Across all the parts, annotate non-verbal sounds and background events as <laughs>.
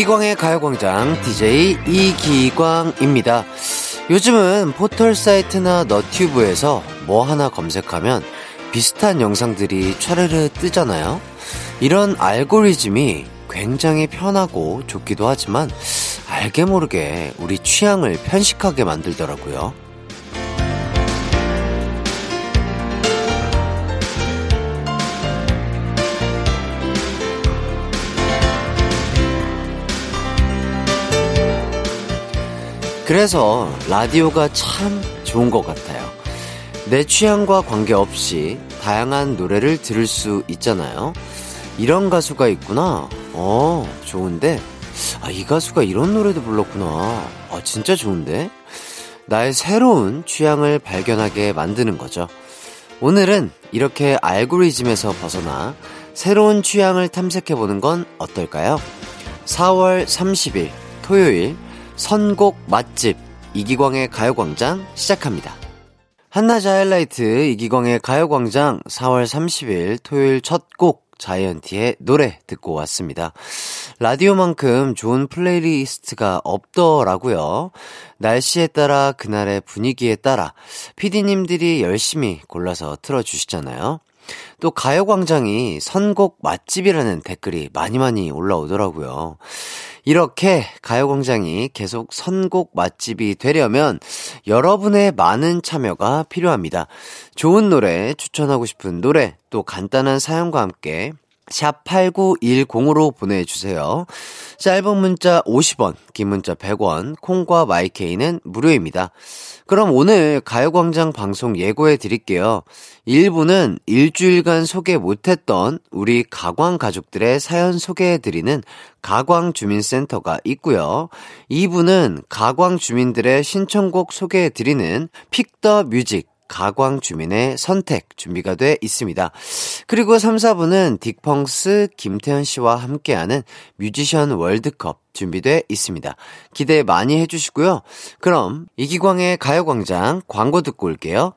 이기광의 가요광장 DJ 이기광입니다. 요즘은 포털 사이트나 너튜브에서 뭐 하나 검색하면 비슷한 영상들이 차르르 뜨잖아요. 이런 알고리즘이 굉장히 편하고 좋기도 하지만 알게 모르게 우리 취향을 편식하게 만들더라고요. 그래서 라디오가 참 좋은 것 같아요. 내 취향과 관계없이 다양한 노래를 들을 수 있잖아요. 이런 가수가 있구나. 어, 좋은데. 아, 이 가수가 이런 노래도 불렀구나. 아, 진짜 좋은데? 나의 새로운 취향을 발견하게 만드는 거죠. 오늘은 이렇게 알고리즘에서 벗어나 새로운 취향을 탐색해보는 건 어떨까요? 4월 30일 토요일 선곡 맛집 이기광의 가요광장 시작합니다. 한낮의 하이라이트 이기광의 가요광장 4월 30일 토요일 첫 곡 자이언티의 노래 듣고 왔습니다. 라디오만큼 좋은 플레이리스트가 없더라고요. 날씨에 따라 그날의 분위기에 따라 피디님들이 열심히 골라서 틀어주시잖아요. 또 가요광장이 선곡 맛집이라는 댓글이 많이 많이 올라오더라고요. 이렇게 가요광장이 계속 선곡 맛집이 되려면 여러분의 많은 참여가 필요합니다. 좋은 노래, 추천하고 싶은 노래, 또 간단한 사연과 함께 샵 8910으로 보내주세요. 짧은 문자 50원, 긴 문자 100원, 콩과 마이케이는 무료입니다. 그럼 오늘 가요광장 방송 예고해 드릴게요. 1부는 일주일간 소개 못했던 우리 가광 가족들의 사연 소개해 드리는 가광 주민센터가 있고요. 2부는 가광 주민들의 신청곡 소개해 드리는 픽더 뮤직 가광 주민의 선택 준비가 돼 있습니다. 그리고 3, 4부는 딕펑스 김태현 씨와 함께하는 뮤지션 월드컵 준비돼 있습니다. 기대 많이 해주시고요. 그럼 이기광의 가요광장 광고 듣고 올게요.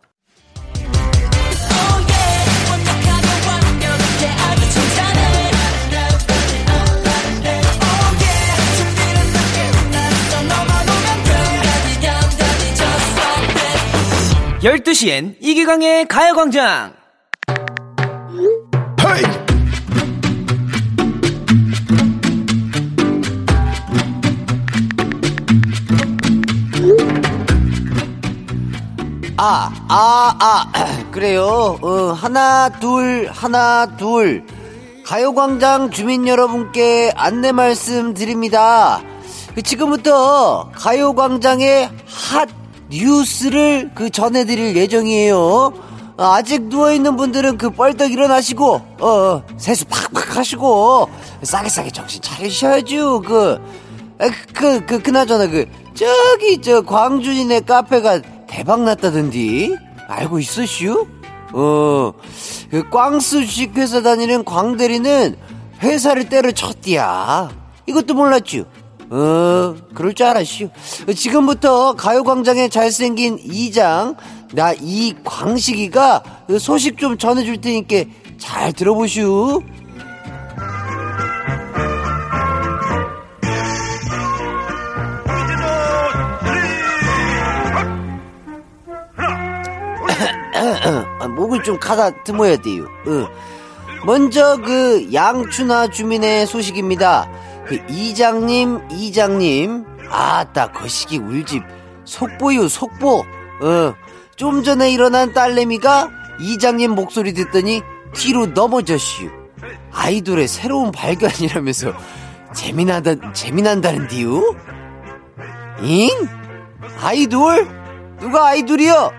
열두 시엔 이기광의 가요광장! 헤이! 아, 아, 아, <clears throat> 그래요. 어, 하나, 둘, 하나, 둘. 가요광장 주민 여러분께 안내 말씀 드립니다. 그 지금부터 가요광장의 핫 뉴스를 그 전해드릴 예정이에요. 아직 누워있는 분들은 그 뻘떡 일어나시고, 어, 어, 세수 팍팍 하시고, 싸게 싸게 정신 차리셔야죠. 그, 그, 그, 그나저나 그, 저기, 저, 광준이네 카페가 대박 났다던디 알고 있었슈? 어, 그 꽝스 주식회사 다니는 광대리는 회사를 때려쳤디야. 이것도 몰랐쥬? 어, 그럴 줄 알았슈. 지금부터 가요광장에 잘생긴 이장, 나 이광식이가 그 소식 좀 전해줄 테니까 잘 들어보슈. 아, <coughs> 목을 좀 가다듬어야 돼요. 어. 먼저 그 양춘하 주민의 소식입니다. 그 이장님, 이장님, 아따 거시기 울집 속보유 속보. 어, 좀 전에 일어난 딸내미가 이장님 목소리 듣더니 뒤로 넘어졌슈. 아이돌의 새로운 발견이라면서 재미나다 재미난다는디요? 잉? 아이돌? 누가 아이돌이요?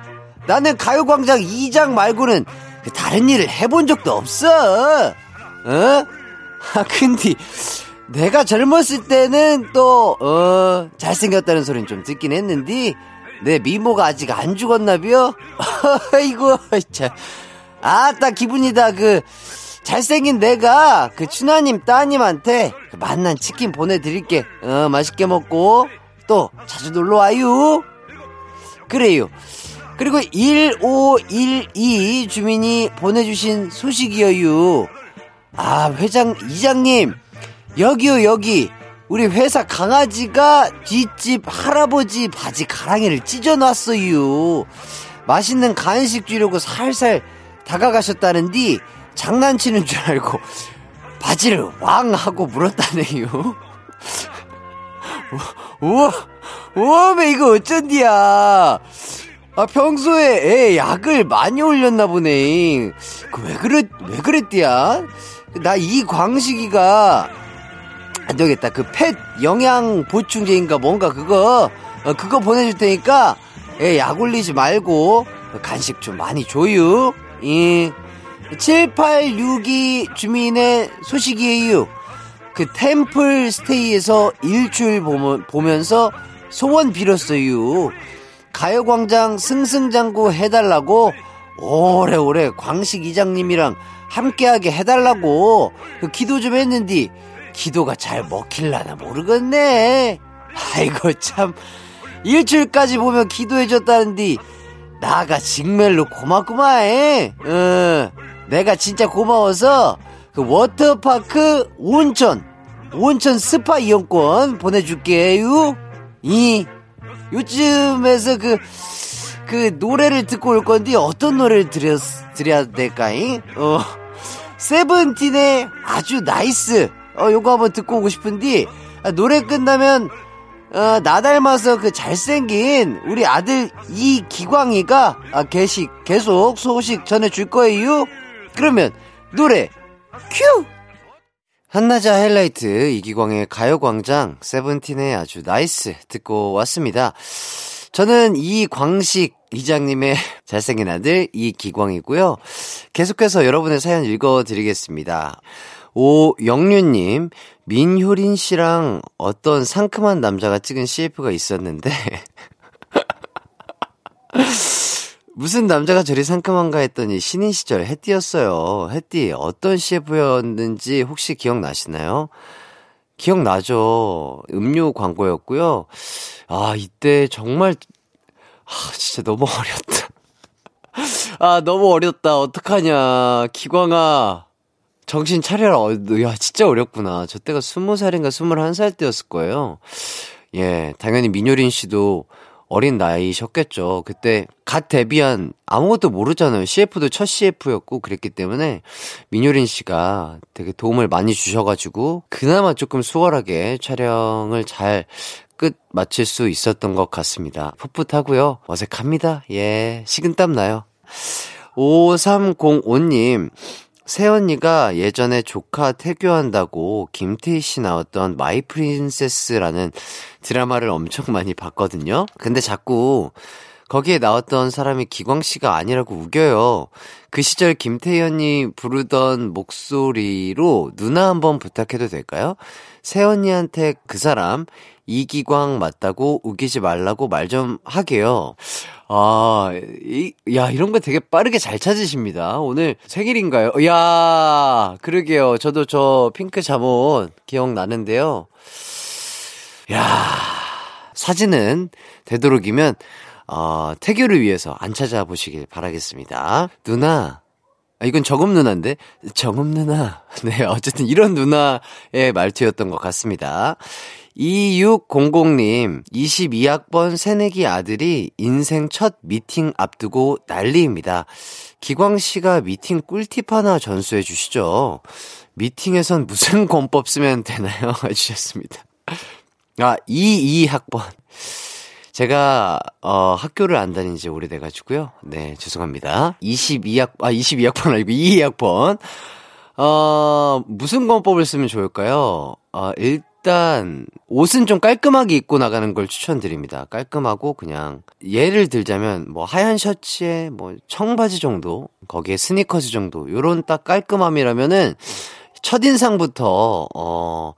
나는 가요광장 2장 말고는 그 다른 일을 해본 적도 없어. 어? 아, 근데 내가 젊었을 때는 또, 어, 잘생겼다는 소리는 좀 듣긴 했는데, 내 미모가 아직 안 죽었나비요? <laughs> 아이고, 참. 아따, 기분이다. 그, 잘생긴 내가 그 춘하님 따님한테 그 만난 치킨 보내드릴게. 어, 맛있게 먹고, 또 자주 놀러 와요. 그래요. 그리고 1512 주민이 보내주신 소식이어요. 아, 회장, 이장님, 여기요, 여기. 우리 회사 강아지가 뒷집 할아버지 바지 가랑이를 찢어놨어요. 맛있는 간식 주려고 살살 다가가셨다는디 장난치는 줄 알고 바지를 왕 하고 물었다네요. <laughs> 우와, 우와, 매 이거 어쩐디야. 아, 평소에 애 약을 많이 올렸나 보네. 그 왜 그랬, 왜 그랬디야? 나 이 광식이가 안 되겠다. 그 펫 영양 보충제인가 뭔가 그거, 어, 그거 보내줄 테니까 애약 올리지 말고 간식 좀 많이 줘요. 이7862 주민의 소식이에요. 그 템플 스테이에서 일주일 보면서 소원 빌었어요. 가요광장 승승장구 해달라고 오래오래 광식 이장님이랑 함께하게 해달라고 그 기도 좀 했는데 기도가 잘 먹힐라나 모르겠네. 아이고 참 일주일까지 보면 기도해줬다는데 나가 정말로 고맙구만. 어, 내가 진짜 고마워서 그 워터파크 온천 온천 스파 이용권 보내줄게요. 이 요즘에서 그, 그 노래를 듣고 올 건데 어떤 노래를 드려, 드려야 될까잉? 어, 세븐틴의 아주 NICE. 어, 요거 한번 듣고 오고 싶은데, 아, 노래 끝나면, 어, 나 닮아서 그 잘생긴 우리 아들 이기광이가, 아, 계식, 계속 소식 전해줄 거예요. 그러면, 노래, 큐! 한낮의 하이라이트 이기광의 가요광장 세븐틴의 아주 NICE 듣고 왔습니다. 저는 이광식 이장님의 <laughs> 잘생긴 아들 이기광이고요. 계속해서 여러분의 사연 읽어드리겠습니다. 오영륜님, 민효린 씨랑 어떤 상큼한 남자가 찍은 CF가 있었는데 <laughs> 무슨 남자가 저리 상큼한가 했더니 신인 시절 해띠였어요. 해띠 어떤 CF였는지 혹시 기억나시나요? 기억나죠. 음료 광고였고요. 아, 이때 정말 아, 진짜 너무 어렸다. <laughs> 아, 너무 어렸다. 어떡하냐. 기광아. 정신 차려라. 어, 야, 진짜 어렸구나. 저 때가 스무 살인가 스물한 살 때였을 거예요. 예, 당연히 민효린 씨도 어린 나이셨겠죠. 그때 갓 데뷔한 아무것도 모르잖아요. CF도 첫 CF였고 그랬기 때문에 민효린 씨가 되게 도움을 많이 주셔가지고 그나마 조금 수월하게 촬영을 잘 끝 마칠 수 있었던 것 같습니다. 풋풋하고요. 어색합니다. 예, 식은땀 나요. 5305님, 새언니가 예전에 조카 태교한다고 김태희 씨 나왔던 마이 프린세스라는 드라마를 엄청 많이 봤거든요. 근데 자꾸 거기에 나왔던 사람이 기광 씨가 아니라고 우겨요. 그 시절 김태희 언니 부르던 목소리로 누나 한번 부탁해도 될까요? 새언니한테 그 사람 이기광 맞다고 우기지 말라고 말 좀 하게요. 아, 이, 야, 이런 거 되게 빠르게 잘 찾으십니다. 오늘 생일인가요? 야, 그러게요. 저도 저 핑크 잠옷 기억나는데요. 야, 사진은 되도록이면, 어, 태교를 위해서 안 찾아보시길 바라겠습니다. 누나, 아, 이건 정음 누나인데? 정음 누나. <laughs> 네, 어쨌든 이런 누나의 말투였던 것 같습니다. 2600님, 22학번 새내기 아들이 인생 첫 미팅 앞두고 난리입니다. 기광 씨가 미팅 꿀팁 하나 전수해 주시죠. 미팅에선 무슨 <laughs> 권법 쓰면 되나요? <laughs> 해주셨습니다. 아, 22학번. 제가, 어, 학교를 안 다닌 지 오래돼 가지고요. 네, 죄송합니다. 22학, 아, 22학번 아니고 22학번. 어, 무슨 권법을 쓰면 좋을까요? 어, 일단 옷은 좀 깔끔하게 입고 나가는 걸 추천드립니다. 깔끔하고 그냥 예를 들자면 뭐 하얀 셔츠에 뭐 청바지 정도, 거기에 스니커즈 정도 요런 딱 깔끔함이라면은 첫인상부터 어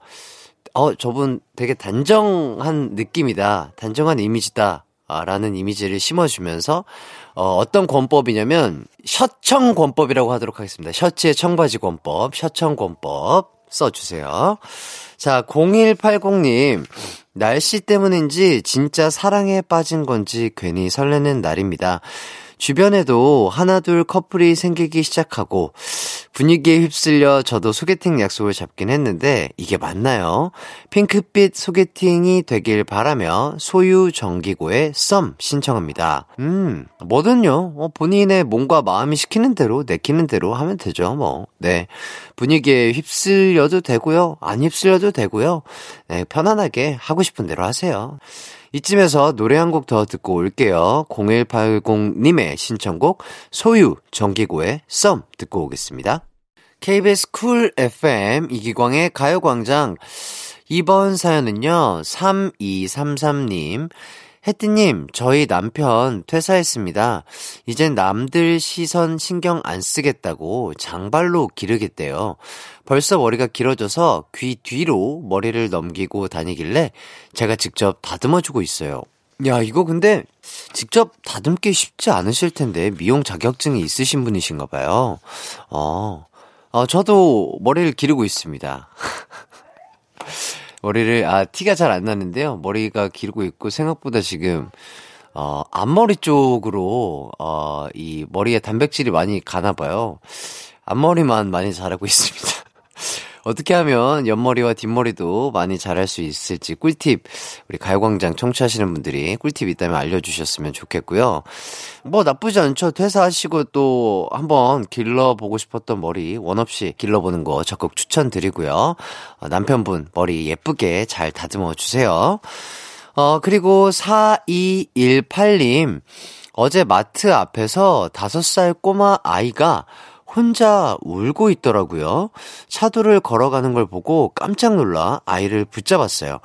어, 저분 되게 단정한 느낌이다. 단정한 이미지다. 아, 라는 이미지를 심어주면서, 어, 어떤 권법이냐면, 셔청 권법이라고 하도록 하겠습니다. 셔츠의 청바지 권법, 셔청 권법 써주세요. 자, 0180님. 날씨 때문인지 진짜 사랑에 빠진 건지 괜히 설레는 날입니다. 주변에도 하나둘 커플이 생기기 시작하고 분위기에 휩쓸려 저도 소개팅 약속을 잡긴 했는데 이게 맞나요? 핑크빛 소개팅이 되길 바라며 소유 정기고의 썸 신청합니다. 음, 뭐든요. 어, 본인의 몸과 마음이 시키는 대로 내키는 대로 하면 되죠, 뭐. 네. 분위기에 휩쓸려도 되고요. 안 휩쓸려도 되고요. 네, 편안하게 하고 싶은 대로 하세요. 이쯤에서 노래 한 곡 더 듣고 올게요. 0180님의 신청곡 소유 정기고의 썸 듣고 오겠습니다. KBS 쿨 FM 이기광의 가요광장 이번 사연은요 3233님 혜띠님, 저희 남편 퇴사했습니다. 이젠 남들 시선 신경 안 쓰겠다고 장발로 기르겠대요. 벌써 머리가 길어져서 귀 뒤로 머리를 넘기고 다니길래 제가 직접 다듬어주고 있어요. 야, 이거 근데 직접 다듬기 쉽지 않으실 텐데 미용 자격증이 있으신 분이신가 봐요. 어, 어 저도 머리를 기르고 있습니다. <laughs> 머리를, 아, 티가 잘 안 나는데요. 머리가 기르고 있고 생각보다 지금, 어, 앞머리 쪽으로, 어, 이 머리에 단백질이 많이 가나 봐요. 앞머리만 많이 자라고 <laughs> 있습니다. 어떻게 하면 옆머리와 뒷머리도 많이 잘할 수 있을지 꿀팁 우리 가요광장 청취하시는 분들이 꿀팁 있다면 알려주셨으면 좋겠고요. 뭐 나쁘지 않죠. 퇴사하시고 또 한번 길러보고 싶었던 머리 원 없이 길러보는 거 적극 추천드리고요. 어, 남편분 머리 예쁘게 잘 다듬어 주세요. 어, 그리고 4218님, 어제 마트 앞에서 5살 꼬마 아이가 혼자 울고 있더라고요. 차도를 걸어가는 걸 보고 깜짝 놀라 아이를 붙잡았어요.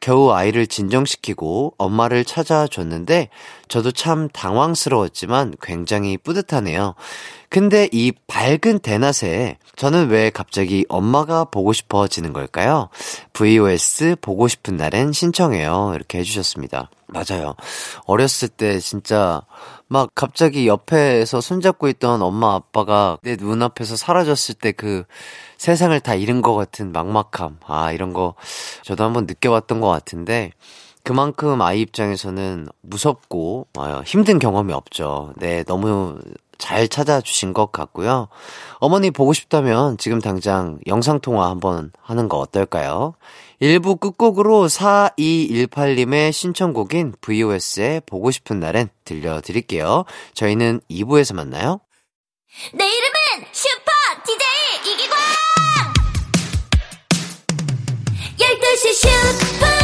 겨우 아이를 진정시키고 엄마를 찾아줬는데 저도 참 당황스러웠지만 굉장히 뿌듯하네요. 근데 이 밝은 대낮에 저는 왜 갑자기 엄마가 보고 싶어지는 걸까요? VOS 보고 싶은 날엔 신청해요. 이렇게 해주셨습니다. 맞아요. 어렸을 때 진짜 막 갑자기 옆에서 손잡고 있던 엄마 아빠가 내 눈앞에서 사라졌을 때 그 세상을 다 잃은 것 같은 막막함. 아, 이런 거 저도 한번 느껴봤던 것 같은데 그만큼 아이 입장에서는 무섭고 어, 힘든 경험이 없죠. 네, 너무 잘 찾아주신 것 같고요. 어머니 보고 싶다면 지금 당장 영상통화 한번 하는 거 어떨까요? 1부 끝곡으로 4218님의 신청곡인 VOS의 보고 싶은 날엔 들려드릴게요. 저희는 2부에서 만나요. 내 이름은 슈퍼 DJ 이기광! 12시 슈퍼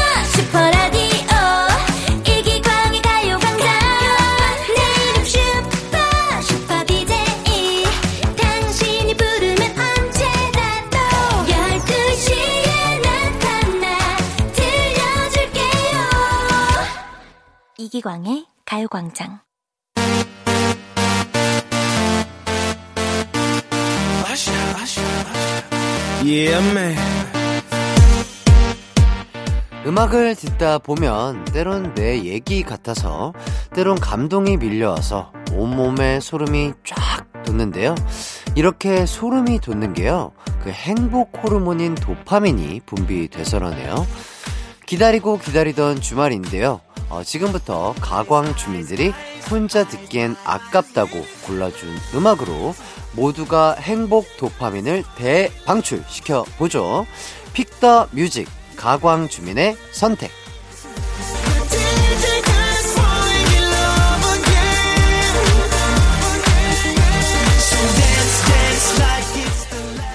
이기광의 가요광장 Yeah, man. 음악을 듣다 보면 때론 내 얘기 같아서 때론 감동이 밀려와서 온몸에 소름이 쫙 돋는데요. 이렇게 소름이 돋는 게요. 그 행복 호르몬인 도파민이 분비돼서라네요. 기다리고 기다리던 주말인데요. 어, 지금부터 가광 주민들이 혼자 듣기엔 아깝다고 골라준 음악으로 모두가 행복 도파민을 대방출시켜 보죠. 픽더 뮤직 가광 주민의 선택.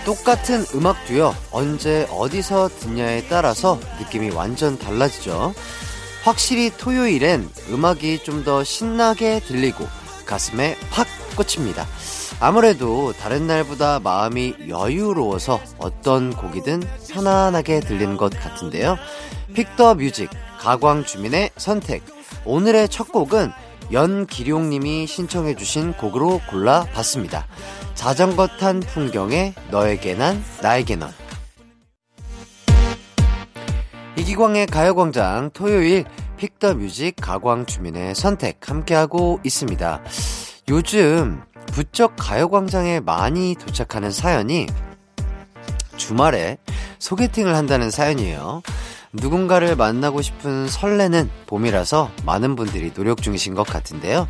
똑같은 음악도요, 언제 어디서 듣냐에 따라서 느낌이 완전 달라지죠. 확실히 토요일엔 음악이 좀 더 신나게 들리고 가슴에 팍 꽂힙니다. 아무래도 다른 날보다 마음이 여유로워서 어떤 곡이든 편안하게 들리는 것 같은데요. 픽더 뮤직 가광 주민의 선택. 오늘의 첫 곡은 연기룡님이 신청해주신 곡으로 골라봤습니다. 자전거 탄 풍경에 너에게 난 나에게 넌. 이기광의 가요광장 토요일 픽더 뮤직 가광 주민의 선택 함께하고 있습니다. 요즘 부쩍 가요광장에 많이 도착하는 사연이 주말에 소개팅을 한다는 사연이에요. 누군가를 만나고 싶은 설레는 봄이라서 많은 분들이 노력 중이신 것 같은데요.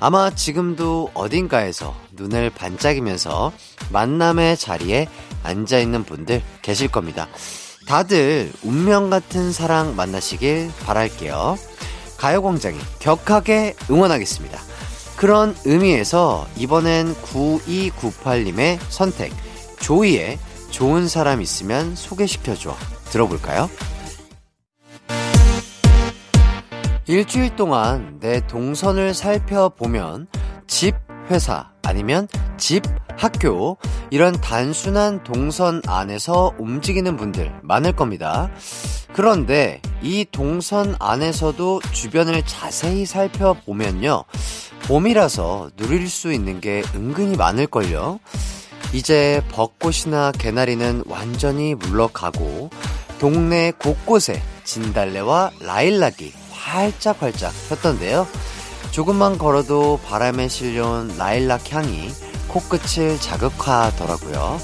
아마 지금도 어딘가에서 눈을 반짝이면서 만남의 자리에 앉아있는 분들 계실 겁니다. 다들 운명 같은 사랑 만나시길 바랄게요. 가요광장이 격하게 응원하겠습니다. 그런 의미에서 이번엔 9298님의 선택, 조이의 좋은 사람 있으면 소개시켜줘. 들어볼까요? 일주일 동안 내 동선을 살펴보면 집, 회사, 아니면 집, 학교, 이런 단순한 동선 안에서 움직이는 분들 많을 겁니다. 그런데 이 동선 안에서도 주변을 자세히 살펴보면요. 봄이라서 누릴 수 있는 게 은근히 많을걸요. 이제 벚꽃이나 개나리는 완전히 물러가고 동네 곳곳에 진달래와 라일락이 활짝활짝 폈던데요. 조금만 걸어도 바람에 실려온 라일락 향이 코끝을 자극하더라고요.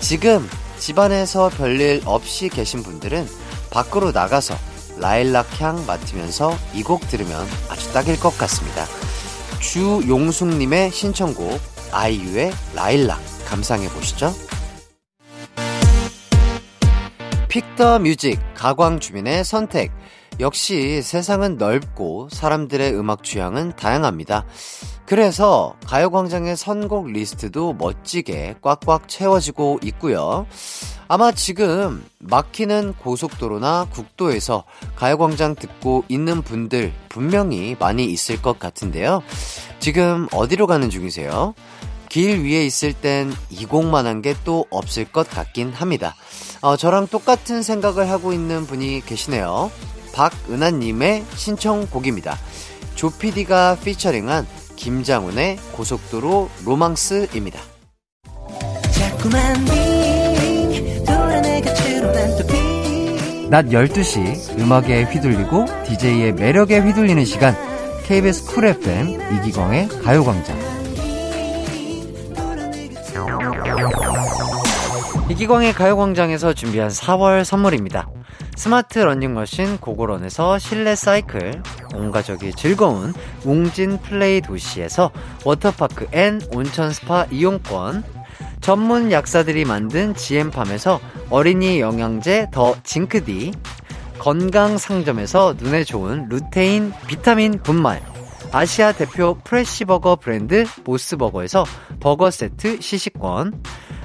지금 집안에서 별일 없이 계신 분들은 밖으로 나가서 라일락 향 맡으면서 이 곡 들으면 아주 딱일 것 같습니다. 주용숙님의 신청곡 아이유의 라일락 감상해 보시죠. 픽더 뮤직 가광 주민의 선택 역시 세상은 넓고 사람들의 음악 취향은 다양합니다. 그래서 가요광장의 선곡 리스트도 멋지게 꽉꽉 채워지고 있고요. 아마 지금 막히는 고속도로나 국도에서 가요광장 듣고 있는 분들 분명히 많이 있을 것 같은데요. 지금 어디로 가는 중이세요? 길 위에 있을 땐 이 곡만한 게 또 없을 것 같긴 합니다. 어, 저랑 똑같은 생각을 하고 있는 분이 계시네요. 박은하님의 신청곡입니다. 조피디가 피처링한 김장훈의 고속도로 로망스입니다. 낮 12시 음악에 휘둘리고 DJ의 매력에 휘둘리는 시간 KBS 쿨 FM 이기광의 가요광장 이기광의 가요광장에서 준비한 4월 선물입니다. 스마트 러닝머신 고고런에서 실내 사이클, 온 가족이 즐거운 웅진 플레이 도시에서 워터파크 and 온천 스파 이용권, 전문 약사들이 만든 GM팜에서 어린이 영양제 더 징크디, 건강 상점에서 눈에 좋은 루테인 비타민 분말, 아시아 대표 프레시버거 브랜드 모스버거에서 버거 세트 시식권,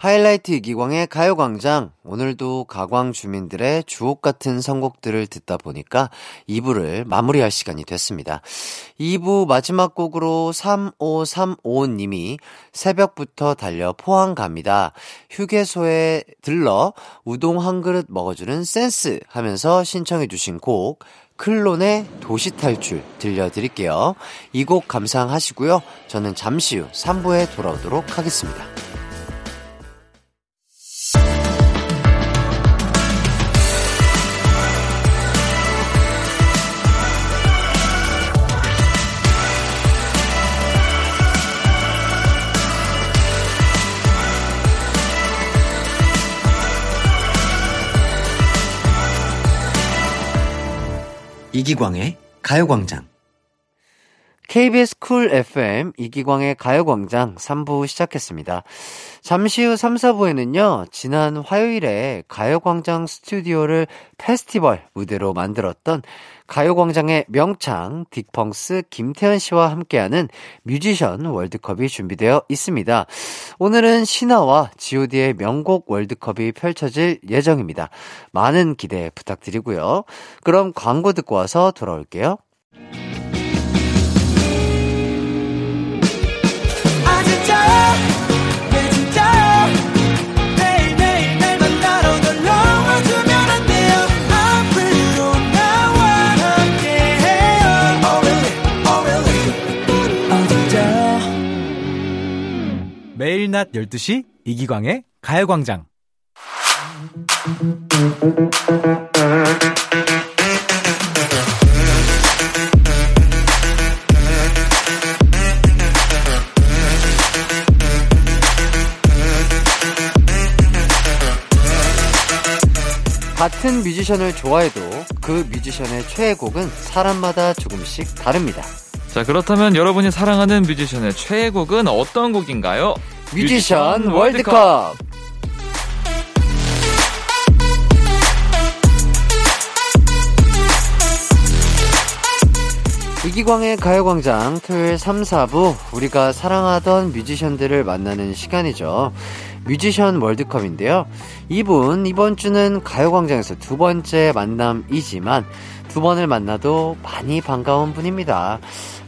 하이라이트 이기광의 가요광장. 오늘도 가광 주민들의 주옥 같은 선곡들을 듣다 보니까 2부를 마무리할 시간이 됐습니다. 2부 마지막 곡으로 3535님이 새벽부터 달려 포항 갑니다. 휴게소에 들러 우동 한 그릇 먹어주는 센스 하면서 신청해주신 곡 클론의 도시 탈출 들려드릴게요. 이 곡 감상하시고요. 저는 잠시 후 3부에 돌아오도록 하겠습니다. 이기광의 가요광장. KBS 쿨 FM 이기광의 가요광장 3부 시작했습니다. 잠시 후 3, 4부에는요, 지난 화요일에 가요광장 스튜디오를 페스티벌 무대로 만들었던 가요광장의 명창 딕펑스 김태현 씨와 함께하는 뮤지션 월드컵이 준비되어 있습니다. 오늘은 신화와 god의 명곡 월드컵이 펼쳐질 예정입니다. 많은 기대 부탁드리고요. 그럼 광고 듣고 와서 돌아올게요. 매일 낮 12시 이기광의 가요광장. 같은 뮤지션을 좋아해도 그 뮤지션의 최애곡은 사람마다 조금씩 다릅니다. 자, 그렇다면 여러분이 사랑하는 뮤지션의 최애곡은 어떤 곡인가요? 뮤지션 월드컵! 이기광의 가요광장 토요일 3, 4부 우리가 사랑하던 뮤지션들을 만나는 시간이죠. 뮤지션 월드컵인데요. 이분 이번 주는 가요광장에서 두 번째 만남이지만 두 번을 만나도 많이 반가운 분입니다.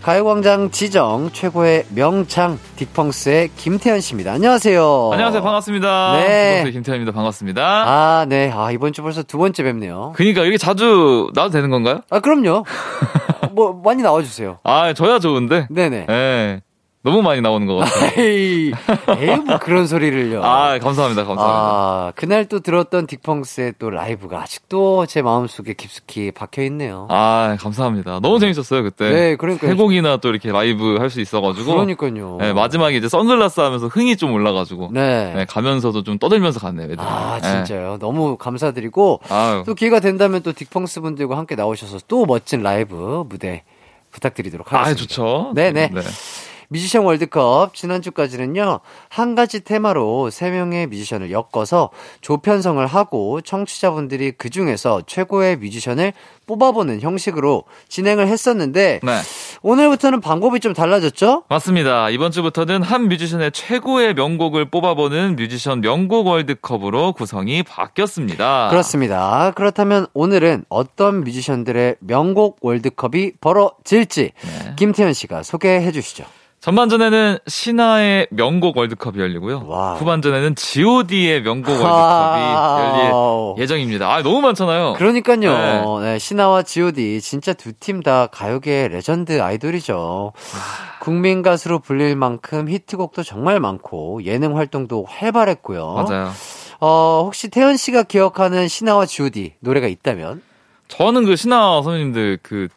가요광장 지정 최고의 명창 딕펑스의 김태현 씨입니다. 안녕하세요. 안녕하세요. 반갑습니다. 네. 네. 김태현입니다. 반갑습니다. 아, 네. 아, 이번 주 벌써 두 번째 뵙네요. 그니까 여기 자주 나와도 되는 건가요? 아, 그럼요. <laughs> 뭐, 많이 나와 주세요. 아, 저야 좋은데. 네네. 예. 너무 많이 나오는 것 같아요. <laughs> 에이, 에이, 뭐 그런 소리를요. 아, 감사합니다. 감사합니다. 아, 그날 또 들었던 딕펑스의 또 라이브가 아직도 제 마음속에 깊숙이 박혀 있네요. 아, 감사합니다. 너무 재밌었어요, 그때. 네, 그러니까요. 세 곡이나 또 이렇게 라이브 할 수 있어가지고. 그러니까요. 네, 마지막에 이제 선글라스 하면서 흥이 좀 올라가지고. 네. 네, 가면서도 좀 떠들면서 갔네요, 애들. 아, 네. 진짜요. 너무 감사드리고, 아유. 또 기회가 된다면 또 딕펑스 분들과 함께 나오셔서 또 멋진 라이브 무대 부탁드리도록 하겠습니다. 아, 좋죠. 네네. 네. 뮤지션 월드컵 지난주까지는요 한 가지 테마로 세 명의 뮤지션을 엮어서 조편성을 하고 청취자분들이 그 중에서 최고의 뮤지션을 뽑아보는 형식으로 진행을 했었는데 네. 오늘부터는 방법이 좀 달라졌죠? 맞습니다. 이번 주부터는 한 뮤지션의 최고의 명곡을 뽑아보는 뮤지션 명곡 월드컵으로 구성이 바뀌었습니다. 그렇습니다. 그렇다면 오늘은 어떤 뮤지션들의 명곡 월드컵이 벌어질지 네. 김태현 씨가 소개해 주시죠. 전반전에는 신화의 명곡 월드컵이 열리고요. 와우. 후반전에는 G.O.D의 명곡 월드컵이. 열릴 예정입니다. 아, 너무 많잖아요. 그러니까요. 네. 신화와 G.O.D 진짜 두 팀 다 가요계 레전드 아이돌이죠. 국민 가수로 불릴 만큼 히트곡도 정말 많고 예능 활동도 활발했고요. 맞아요. 어, 혹시 태현 씨가 기억하는 신화와 G.O.D 노래가 있다면 저는 그 신화 선생님들 그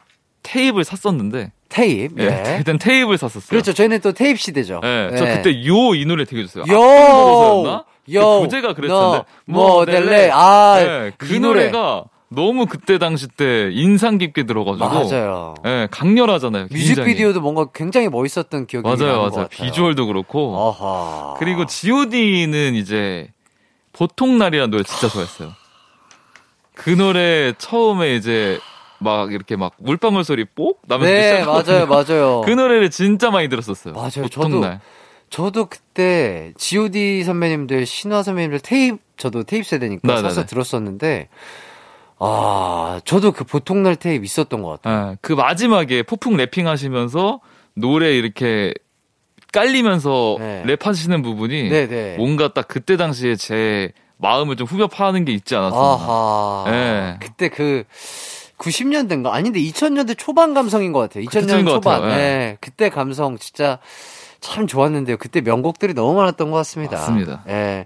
테이프를 샀었는데, 테이프. 예, 네. 그땐 테이프를 샀었어요. 그렇죠. 저희는 또 테이프 시대죠. 예, 네. 저 그때 요 이 노래 되게 좋았어요. 요! 요! 그 부제가 그랬었는데. 너, 모델레. 아, 예, 그이 노래. 노래가 너무 그때 당시 때 인상 깊게 들어가지고. 맞아요. 예, 강렬하잖아요. 굉장히. 뮤직비디오도 뭔가 굉장히 멋있었던 기억이 나는 맞아요, 것 맞아요. 같아요. 비주얼도 그렇고. 어허. 그리고 G.O.D는 이제 보통 날이라는 노래 진짜 좋아했어요. 그 노래 처음에 이제 막 이렇게 막 물방울 소리 뽁 나면서 네. 맞아요, 맞아요. <laughs> 그 노래를 진짜 많이 들었었어요. 맞아요. 보통 저도 날. 저도 그때 G.O.D 선배님들, 신화 선배님들 테이프 저도 테이프 세대니까 네네네. 사서 들었었는데 아 저도 그 보통 날 테이프 있었던 것 같아요. 예, 그 마지막에 폭풍 래핑 하시면서 노래 이렇게 깔리면서 네. 랩하시는 부분이 네네. 뭔가 딱 그때 당시에 제 마음을 좀 후벼 파는 게 있지 않았었나. 아하. 네. 그때 그 90년대인가 아닌데 2000년대 초반 감성인 것 같아요. 2000년 그때쯤인 것 초반. 같아요. 네. 네. 그때 감성 진짜 참 좋았는데요. 그때 명곡들이 너무 많았던 것 같습니다. 맞습니다. 예.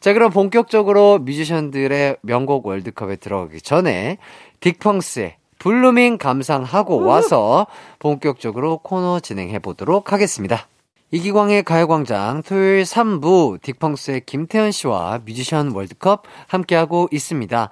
자, 그럼 본격적으로 뮤지션들의 명곡 월드컵에 들어가기 전에 딕펑스의 블루밍 감상하고 와서 본격적으로 코너 진행해 보도록 하겠습니다. 이기광의 가요광장 토요일 3부 딕펑스의 김태현 씨와 뮤지션 월드컵 함께하고 있습니다.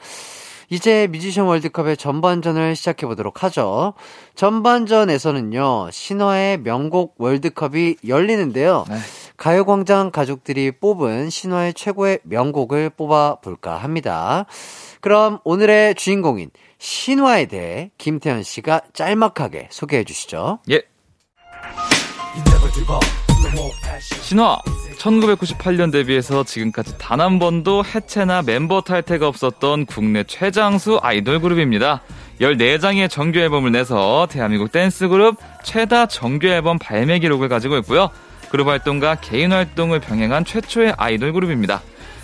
이제 뮤지션 월드컵의 전반전을 시작해 보도록 하죠. 전반전에서는요, 신화의 명곡 월드컵이 열리는데요. 네. 가요광장 가족들이 뽑은 신화의 최고의 명곡을 뽑아 볼까 합니다. 그럼 오늘의 주인공인 신화에 대해 김태현 씨가 짤막하게 소개해 주시죠. 예. 신화 1998년 데뷔해서 지금까지 단 한 번도 해체나 멤버 탈퇴가 없었던 국내 최장수 아이돌 그룹입니다. 14장의 정규 앨범을 내서 대한민국 댄스 그룹 최다 정규 앨범 발매 기록을 가지고 있고요. 그룹 활동과 개인 활동을 병행한 최초의 아이돌 그룹입니다.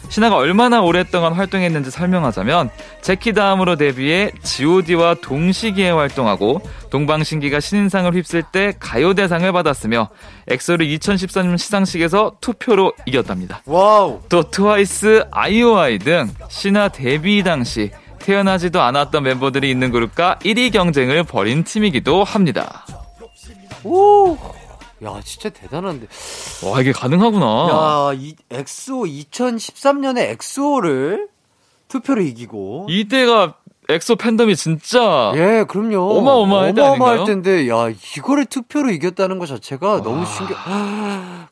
신화가 얼마나 오랫동안 활동했는지 설명하자면 제키 다음으로 데뷔해 G.O.D와 동시기에 활동하고 동방신기가 신인상을 휩쓸 때 가요대상을 받았으며 엑소를 2013년 시상식에서 투표로 이겼답니다. 와우. 또 트와이스, 아이오아이 등 신화 데뷔 당시 태어나지도 않았던 멤버들이 있는 그룹과 1위 경쟁을 벌인 팀이기도 합니다. 오. 야, 진짜 대단한데. 와 이게 가능하구나. 야, 이 엑소 2013년에 엑소를 투표로 이기고. 이때가 엑소 팬덤이 진짜 예, 그럼요. 어마어마할 때 어마어마할 아닌가요? 텐데, 야, 이거를 투표로 이겼다는 것 자체가 너무 신기해.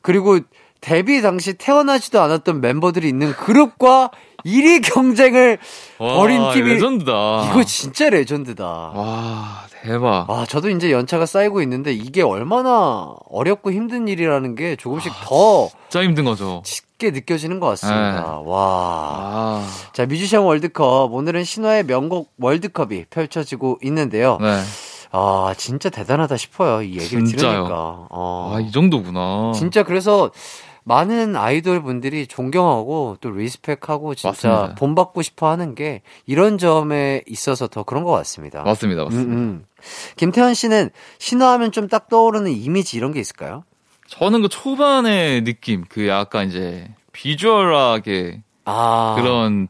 그리고 데뷔 당시 태어나지도 않았던 멤버들이 있는 그룹과 1위 경쟁을 와, 벌인 팀이 레전드다. 이거 진짜 레전드다. 와 대박. 아, 저도 이제 연차가 쌓이고 있는데 이게 얼마나 어렵고 힘든 일이라는 게 조금씩 더 진짜 힘든 거죠. 쉽게 느껴지는 것 같습니다. 네. 와. 아, 자, 뮤지션 월드컵. 오늘은 신화의 명곡 월드컵이 펼쳐지고 있는데요. 네. 아, 진짜 대단하다 싶어요. 이 얘기를 진짜요. 들으니까. 어. 아, 이 정도구나. 진짜 그래서 많은 아이돌 분들이 존경하고 또 리스펙하고 진짜 맞습니다. 본받고 싶어 하는 게 이런 점에 있어서 더 그런 것 같습니다. 맞습니다, 맞습니다. 음, 음. 김태현 씨는 신화하면 좀 딱 떠오르는 이미지 이런 게 있을까요? 저는 그 초반의 느낌, 그 약간 이제 비주얼하게 아. 그런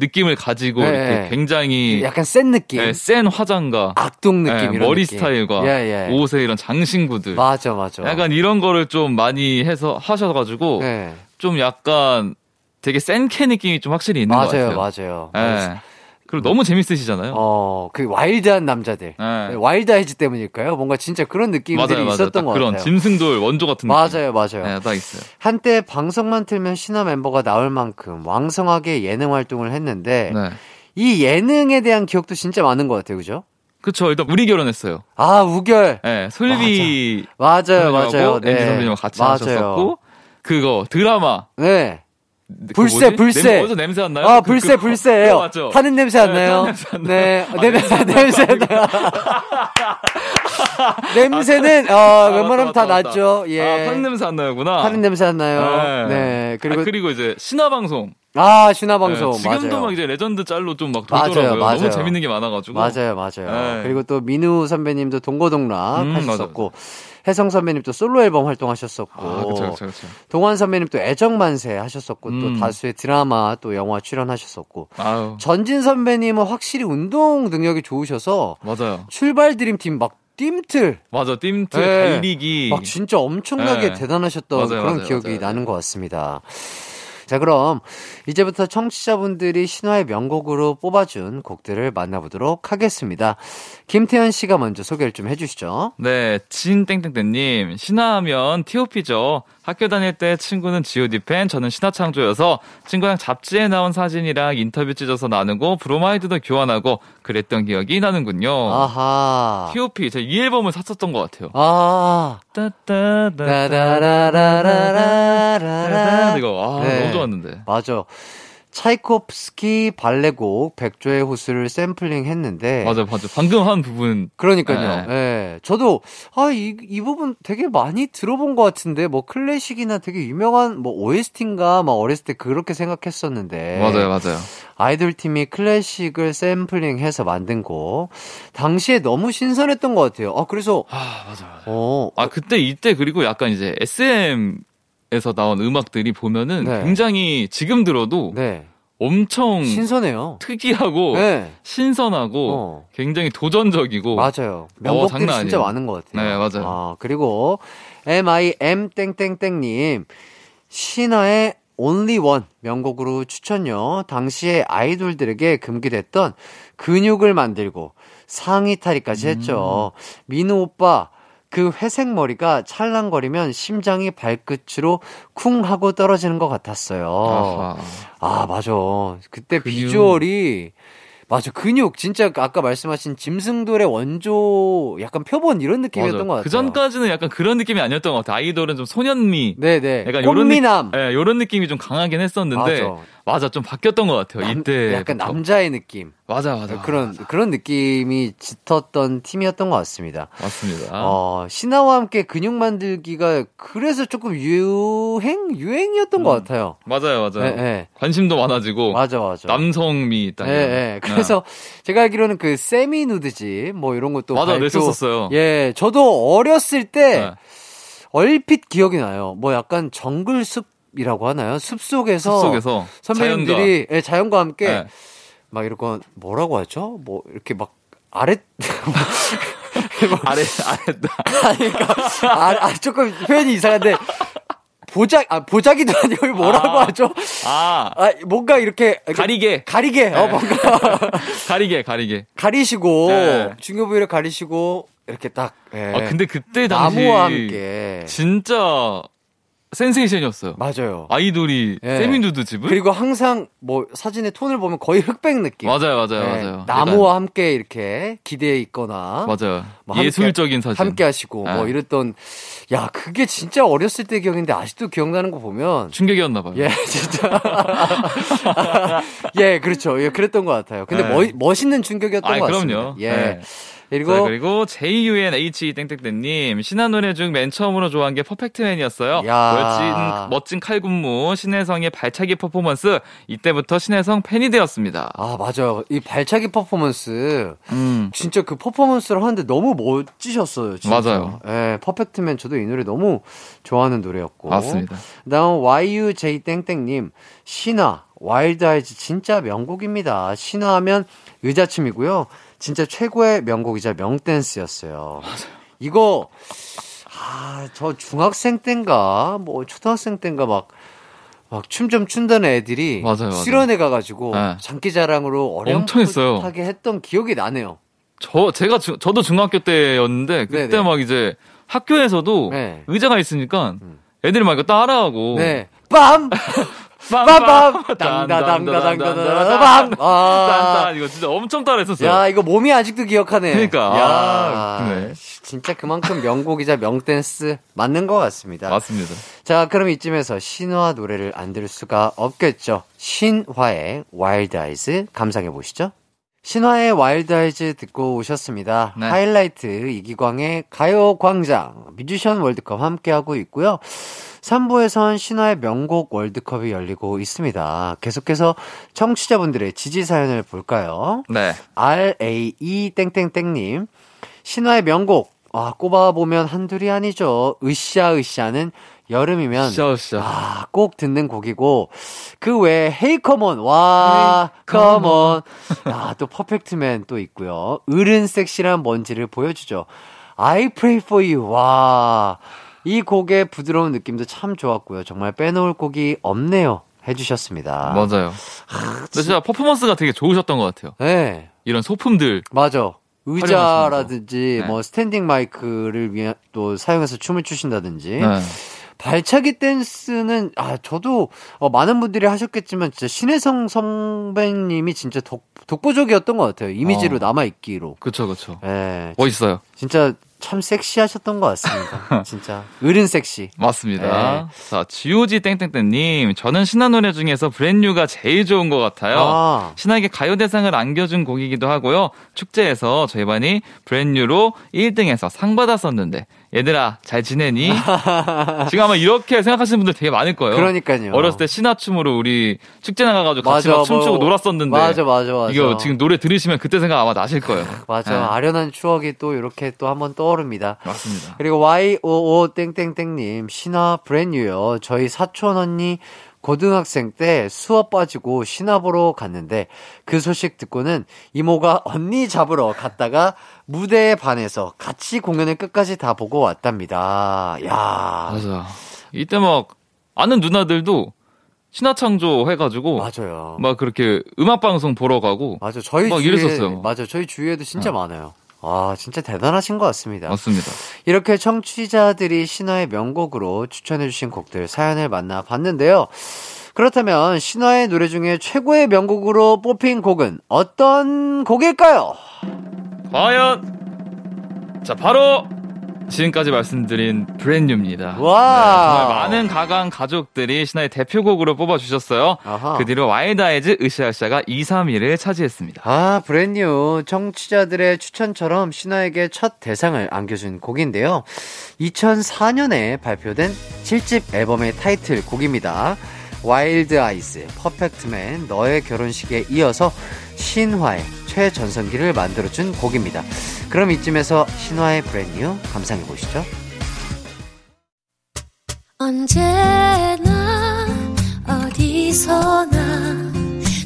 느낌을 가지고 네. 이렇게 굉장히 약간 센 느낌. 네, 센 화장과 악동 느낌 네, 이런 머리 느낌. 스타일과 예, 예. 옷의 이런 장신구들. 맞아, 맞아. 약간 이런 거를 좀 많이 해서 하셔가지고 네. 좀 약간 되게 센캐 느낌이 좀 확실히 있는 것 맞아요, 같아요. 맞아요. 예. 그리고 너무 재밌으시잖아요. 어, 그 와일드한 남자들. 네. 와일드해지 때문일까요? 뭔가 진짜 그런 느낌들이 맞아요, 맞아요. 있었던 딱것 그런 같아요. 짐승돌 원조 같은 느낌. 맞아요, 맞아요. 네, 딱 있어요. 한때 방송만 틀면 신화 멤버가 나올 만큼 왕성하게 예능 활동을 했는데 네. 이 예능에 대한 기억도 진짜 많은 것 같아요, 그죠? 그쵸. 일단 우리 결혼했어요. 아 우결 네, 솔비 맞아요, 선생님하고 맞아요. 엠지 선생님하고 같이 맞아요. 하셨었고 그거 드라마 네. 그 불새, 뭐지? 불새. 냄새, 어디서 냄새 안 나요? 아 그- 불새 불새예요. 맞죠? 타는 냄새 안 네, 나요? 냄새 안 네. 아, 냄새 냄새 나요. <laughs> 냄새는 어 아, 웬만하면 맞다, 다 맞다. 났죠. 예. 아, 타는 냄새 안 나요구나. 타는 냄새 안 나요. 네. 네. 그리고, 그리고 아, 그리고 이제 신화 방송. 아 신화 방송 네, 지금도 맞아요. 막 이제 레전드 짤로 좀막 맞아요, 돌더라고요. 맞아요. 너무 재밌는 게 많아가지고. 맞아요, 맞아요. 네. 그리고 또 민우 선배님도 동고동락 음, 하셨었고, 혜성 선배님도 솔로 앨범 활동하셨었고, 아, 그쵸, 그쵸, 그쵸. 동완 선배님도 애정만세 하셨었고, 음. 또 다수의 드라마, 또 영화 출연하셨었고, 아유, 전진 선배님은 확실히 운동 능력이 좋으셔서 맞아요. 출발 드림팀 막 뜀틀 맞아, 띵트, 네. 달리기. 막 진짜 엄청나게 네. 대단하셨던 맞아요, 그런 맞아요, 기억이 맞아요. 나는 것 같습니다. 자, 그럼 이제부터 청취자분들이 신화의 명곡으로 뽑아준 곡들을 만나보도록 하겠습니다. 김태현 씨가 먼저 소개를 좀 해주시죠. 네, 진땡땡땡님, 신화하면 T.O.P죠. 학교 다닐 때 친구는 G.O.D 팬, 저는 신화 창조여서 친구랑 잡지에 나온 사진이랑 인터뷰 찢어서 나누고 브로마이드도 교환하고 그랬던 기억이 나는군요. 아하. T.O.P 제가 이 앨범을 샀었던 것 같아요. 아. 따따따따 따라라라라라라. 이거 아 네. 너무 좋 았는데. 맞아. 차이콥스키 발레곡 백조의 호수를 샘플링 했는데 맞아, 맞아. 방금 한 부분. 그러니까요. 네. 예. 저도 아, 이, 이 부분 되게 많이 들어본 것 같은데 뭐 클래식이나 되게 유명한 뭐 OST인가 막 어렸을 때 그렇게 생각했었는데 맞아요, 맞아요. 아이돌 팀이 클래식을 샘플링해서 만든 곡 당시에 너무 신선했던 것 같아요. 아 그래서 아, 맞아, 맞아. 어, 아, 그때 이때 그리고 약간 이제 SM 에서 나온 음악들이 보면은 네. 굉장히 지금 들어도 네 엄청 신선해요. 특이하고 네 신선하고 어. 굉장히 도전적이고 맞아요. 명곡들이 장난 진짜. 많은 것 같아요. 네, 맞아요. 아, 그리고 MIM 땡땡땡님 신화의 Only One 명곡으로 추천요. 당시에 아이돌들에게 금기됐던 근육을 만들고 상의 탈의까지 했죠. 민우 오빠 그 회색 머리가 찰랑거리면 심장이 발끝으로 쿵 하고 떨어지는 것 같았어요. 아하. 아, 맞아. 그때 근육. 비주얼이 맞아. 근육 진짜 아까 말씀하신 짐승돌의 원조 약간 표본 이런 느낌이었던 맞아요. 것 같아요. 그 전까지는 약간 그런 느낌이 아니었던 것 같아요. 아이돌은 좀 소년미. 네네. 약간 요런, 꽃미남. 느, 예, 요런 느낌이 좀 강하긴 했었는데. 맞아. 맞아. 좀 바뀌었던 것 같아요. 남- 이때. 약간 남자의 느낌. 맞아, 맞아. 그런 그런 느낌이 짙었던 팀이었던 것 같습니다. 맞습니다. 어, 신화와 함께 근육 만들기가 그래서 조금 유행 유행이었던 것 음. 같아요. 맞아요, 맞아요. 네, 네. 관심도 많아지고. 맞아 맞아. 남성미 딱. 예, 예. 그래서 제가 알기로는 그 세미 누드지 뭐 이런 것도 맞아, 발표- 냈었었어요. 예, 저도 어렸을 때 네. 얼핏 기억이 나요. 뭐 약간 정글 숲 이라고 하나요? 숲 속에서 숲속에서 선배님들이 예, 자연과 함께 네. 막 이렇게 뭐라고 하죠? 뭐 이렇게 막 아래 <laughs> 아래 아래 <laughs> 아니, 그러니까 아, 아, 조금 표현이 이상한데 보자 아 보자기도 아니고 뭐라고 아. 하죠? 아 아 뭔가 이렇게 가리개 가리개 어 네. 뭔가 <laughs> 가리개 가리개. 가리시고 네. 중요 부위를 가리시고 이렇게 딱 예. 아 근데 그때 당시 나무와 함께 진짜 센세이션이었어요. 맞아요. 아이돌이 예. 세민두드 집을 그리고 항상 뭐 사진의 톤을 보면 거의 흑백 느낌. 맞아요, 맞아요, 예, 맞아요. 나무와 함께 이렇게 기대해 있거나 맞아요. 뭐 예술적인 사진. 함께 하시고 뭐 예. 이랬던 야 그게 진짜 어렸을 때 기억인데 아직도 기억나는 거 보면 충격이었나 봐요. 예 <laughs> 진짜 예 그렇죠 예 그랬던 것 같아요. 근데 예. 멋 멋있는 충격이었던 아, 것 같습니다. 그럼요. 예 네. 그리고 자, 그리고 JUNH 땡땡땡님 신화 노래 중 맨 처음으로 좋아한 게 퍼펙트맨이었어요. 야. 멋진 멋진 칼군무 신혜성의 발차기 퍼포먼스 이때부터 신혜성 팬이 되었습니다. 아 맞아요 이 발차기 퍼포먼스 음. 진짜 그 퍼포먼스를 하는데 너무 멋지셨어요. 진짜. 맞아요. 예, 퍼펙트맨 저도 이 노래 너무 좋아하는 노래였고. 맞습니다. 다음 YUJ 땡땡님 신화 Wild Eyes 진짜 명곡입니다. 신화하면 의자춤이고요. 진짜 최고의 명곡이자 명댄스였어요. 이거 아, 저 중학생 땐가 뭐 초등학생 땐가 막 막 춤 좀 춘다는 애들이 맞아요, 맞아요. 수련회 가가지고 네. 장기자랑으로. 어렴풋하게 했던 기억이 나네요. 저 제가 주- 저도 중학교 때였는데 그때 네네. 막 이제 학교에서도 네. 의자가 있으니까 음. 애들이 막 이거 따라하고 네. 빰! 빰빰! 당다당다당다당다밤! 아. 이거 진짜 엄청 따라했었어요. 야, 이거 몸이 아직도 기억하네. 그러니까. 야, 아, 그래. 진짜 그만큼 명곡이자 명댄스 맞는 것 같습니다. 맞습니다. 자, 그럼 이쯤에서 신화 노래를 안 들을 수가 없겠죠. 신화의 Wild Eyes 감상해 보시죠. 신화의 Wild Eyes 듣고 오셨습니다. 네. 하이라이트 이기광의 가요 광장 뮤지션 월드컵 함께하고 있고요. 3부에선 신화의 명곡 월드컵이 열리고 있습니다. 계속해서 청취자분들의 지지 사연을 볼까요? 네. RAE 땡땡땡님. 신화의 명곡. 아 꼽아보면 한둘이 아니죠. 으쌰으쌰는 여름이면. 아, 꼭 듣는 곡이고 그 외에 헤이 커먼 와 커먼 아또 퍼펙트맨 또 있고요. 어른 섹시함이 뭔지를 보여주죠. I pray for you. 와 이 곡의 부드러운 느낌도 참 좋았고요 정말 빼놓을 곡이 없네요 해주셨습니다 맞아요. 근데 진짜 퍼포먼스가 되게 좋으셨던 것 같아요. 네 이런 소품들. 맞아. 의자라든지 네. 뭐 스탠딩 마이크를 위한 또 사용해서 춤을 추신다든지 네. 발차기 댄스는 아 저도 어, 많은 분들이 하셨겠지만 진짜 신혜성 선배님이 진짜 독, 독보적이었던 것 같아요 이미지로 어. 남아 있기로. 그쵸, 그쵸. 예, 멋있어요. 진짜 참 섹시하셨던 것 같습니다. <laughs> 진짜 어른 섹시. 맞습니다. 네. 자, GOG 땡땡땡님. 저는 신화 노래 중에서 브랜뉴가 제일 좋은 것 같아요. 아. 신화에게 가요 대상을 안겨준 곡이기도 하고요. 축제에서 저희 반이 브랜뉴로 1등해서 상 받았었는데, 얘들아, 잘 지내니? 지금 아마 이렇게 생각하시는 분들 되게 많을 거예요. 그러니까요. 어렸을 때 신화춤으로 우리 축제 나가가지고 같이 막 춤추고 뭐, 놀았었는데. 맞아 맞아 맞아. 이거 지금 노래 들으시면 그때 생각 아마 나실 거예요. <laughs> 맞아 네. 아련한 추억이 또 이렇게 또 한번 떠오릅니다. 맞습니다. 그리고 YOO 땡땡땡님 신화 브랜뉴요. 저희 사촌 언니 고등학생 때 수업 빠지고 신화 보러 갔는데 그 소식 듣고는 이모가 언니 잡으러 갔다가 무대에 반해서 같이 공연을 끝까지 다 보고 왔답니다. 야 맞아. 이때 막 아는 누나들도 신화창조 해가지고 맞아요. 막 그렇게 음악 방송 보러 가고 맞아. 저희 막 주위에 이랬었어요. 맞아. 저희 주위에도 진짜 어. 많아요. 아, 진짜 대단하신 것 같습니다. 맞습니다. 이렇게 청취자들이 신화의 명곡으로 추천해주신 곡들 사연을 만나봤는데요. 그렇다면 신화의 노래 중에 최고의 명곡으로 뽑힌 곡은 어떤 곡일까요? 과연 자 바로 지금까지 말씀드린 브랜뉴입니다. 와. 정말 많은 가강 가족들이 신화의 대표곡으로 뽑아주셨어요. 아하. 그 뒤로 Wild Eyes 으쌰으쌰가 2, 3위를 차지했습니다. 아, Brand New. 청취자들의 추천처럼 신화에게 첫 대상을 안겨준 곡인데요. 2004년에 발표된 7집 앨범의 타이틀 곡입니다. Wild Eyes, Perfect Man, 너의 결혼식에 이어서 신화의 최전성기를 만들어준 곡입니다. 그럼 이쯤에서 신화의 Brand New 감상해 보시죠. 언제나 어디서나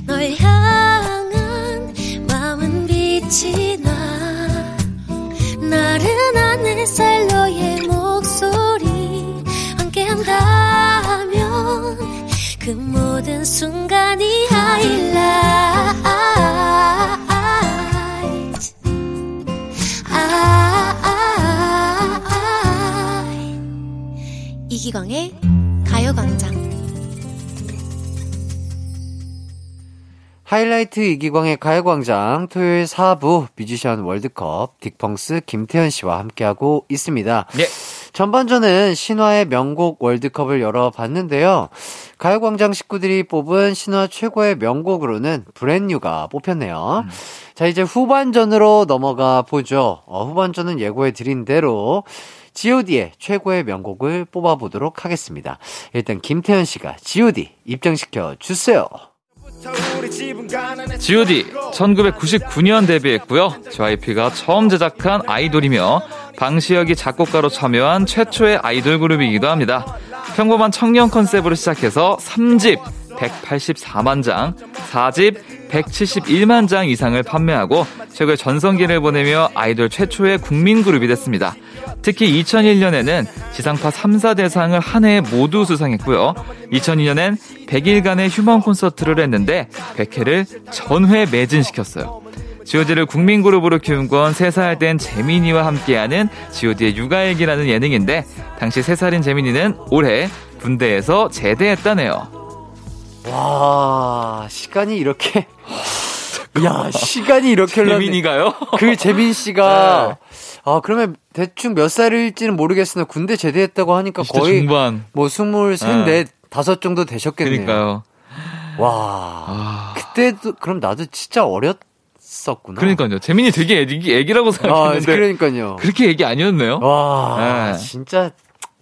널 향한 마음은 빛이 나 나른한 햇살 너의 목소리 함께한다면 그 모든 순간이 하이라이트 아, 이기광의 가요광장 하이라이트 이기광의 가요광장 토요일 4부 뮤지션 월드컵 딕펑스 김태현 씨와 함께하고 있습니다. 예. 전반전은 신화의 명곡 월드컵을 열어봤는데요. 가요광장 식구들이 뽑은 신화 최고의 명곡으로는 브랜뉴가 뽑혔네요. 자, 이제 후반전으로 넘어가 보죠. 어, 후반전은 예고해 드린 대로 god의 최고의 명곡을 뽑아보도록 하겠습니다. 일단 김태현 씨가 god 입장시켜 주세요. G.O.D. 1999년 데뷔했고요. JYP가 처음 제작한 아이돌이며 방시혁이 작곡가로 참여한 최초의 아이돌 그룹이기도 합니다. 평범한 청년 컨셉으로 시작해서 3집 184만 장, 4집 171만 장 이상을 판매하고 최고의 전성기를 보내며 아이돌 최초의 국민 그룹이 됐습니다. 특히 2001년에는 지상파 3사 대상을 한 해에 모두 수상했고요. 2002년엔 100일간의 휴먼 콘서트를 했는데 100회를 전회 매진시켰어요. GOD를 국민그룹으로 키운 건 3살 된 재민이와 함께하는 GOD의 육아일기라는 예능인데 당시 3살인 재민이는 올해 군대에서 제대했다네요. 와, 시간이 이렇게. <laughs> 야, 시간이 이렇게 흘렀네. 재민이가요? 그 재민 씨가. <laughs> 네. 아, 그러면 대충 몇 살일지는 모르겠으나 군대 제대했다고 하니까 20대 거의 중반. 뭐 스물 셋, 네. 넷, 다섯 정도 되셨겠네요. 그러니까요. 와. 아, 그때도, 그럼 나도 진짜 어렸었구나. 그러니까요. 재민이 되게 애기, 애기라고 아, 생각했는데 그러니까요. 그렇게 애기 아니었네요. 와, 네. 진짜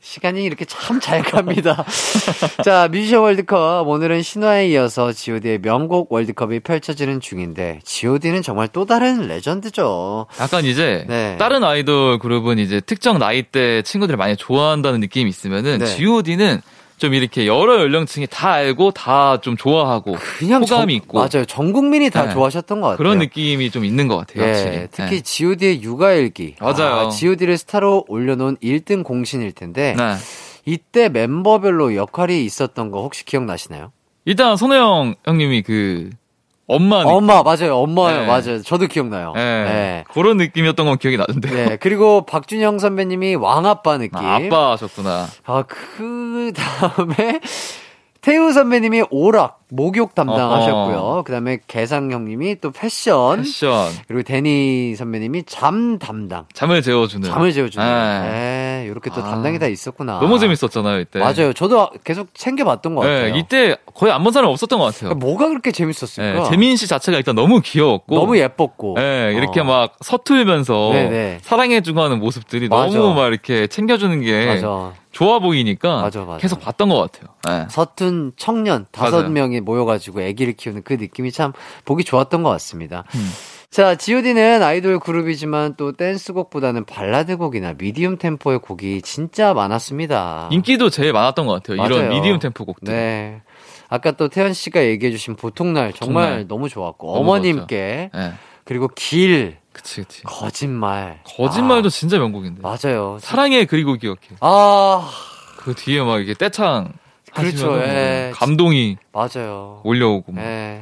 시간이 이렇게 참 잘 갑니다. <laughs> 자, 뮤지션 월드컵 오늘은 신화에 이어서 G.O.D의 명곡 월드컵이 펼쳐지는 중인데 G.O.D는 정말 또 다른 레전드죠. 약간 이제 네. 다른 아이돌 그룹은 이제 특정 나이대 친구들을 많이 좋아한다는 느낌이 있으면은 네. G.O.D는 좀 이렇게 여러 연령층이 다 알고 다 좀 좋아하고 그냥 호감이 전- 있고 맞아요. 전 국민이 다 네. 좋아하셨던 것 같아요. 그런 느낌이 좀 있는 것 같아요. 예, 확실히. 특히 네. G.O.D의 육아일기. 맞아요. 아, G.O.D를 스타로 올려놓은 1등 공신일 텐데 네. 이때 멤버별로 역할이 있었던 거 혹시 기억나시나요? 일단 손혜영 형님이 그 엄마 느낌. 엄마 맞아요. 엄마요. 네. 맞아요. 저도 기억나요. 예. 네. 그런 느낌이었던 건 기억이 나는데요. 네, 그리고 박준영 선배님이 왕아빠 느낌. 아, 아빠셨구나. 아, 그 다음에 태우 선배님이 오락, 목욕 담당하셨고요. 그 다음에 개상 형님이 또 패션. 패션. 그리고 데니 선배님이 잠 담당. 잠을 재워주는. 잠을 재워주는. 네. 네, 이렇게 또 아. 담당이 다 있었구나. 너무 재밌었잖아요, 이때. 맞아요. 저도 계속 챙겨봤던 것 같아요. 네, 이때 거의 안 본 사람 없었던 것 같아요. 그러니까 뭐가 그렇게 재밌었을까? 네, 재민 씨 자체가 일단 너무 귀여웠고. 너무 예뻤고. 네, 이렇게 어. 막 서툴면서 네네. 사랑해주고 하는 모습들이 맞아. 너무 막 이렇게 챙겨주는 게 맞아. 좋아 보이니까 맞아, 맞아. 계속 봤던 것 같아요. 네. 서툰 청년 다섯. 명이 모여가지고 아기를 키우는 그 느낌이 참 보기 좋았던 것 같습니다. 음. 자, G.O.D는 아이돌 그룹이지만 또 댄스곡보다는 발라드 곡이나 미디움 템포의 곡이 진짜 많았습니다. 인기도 제일 많았던 것 같아요. 맞아요. 이런 미디움 템포 곡들. 네. 아까 또 태연 씨가 얘기해주신 보통날 정말 보통날. 너무 좋았고 너무 어머님께 네. 그리고 길 그치, 그치. 거짓말 거짓말도 진짜 명곡인데. 아, 맞아요. 사랑해 그리고 기억해. 아그 뒤에 막 이게 떼창. 그렇죠, 하시면 예. 감동이 맞아요. 올려오고 뭐. 예. 네,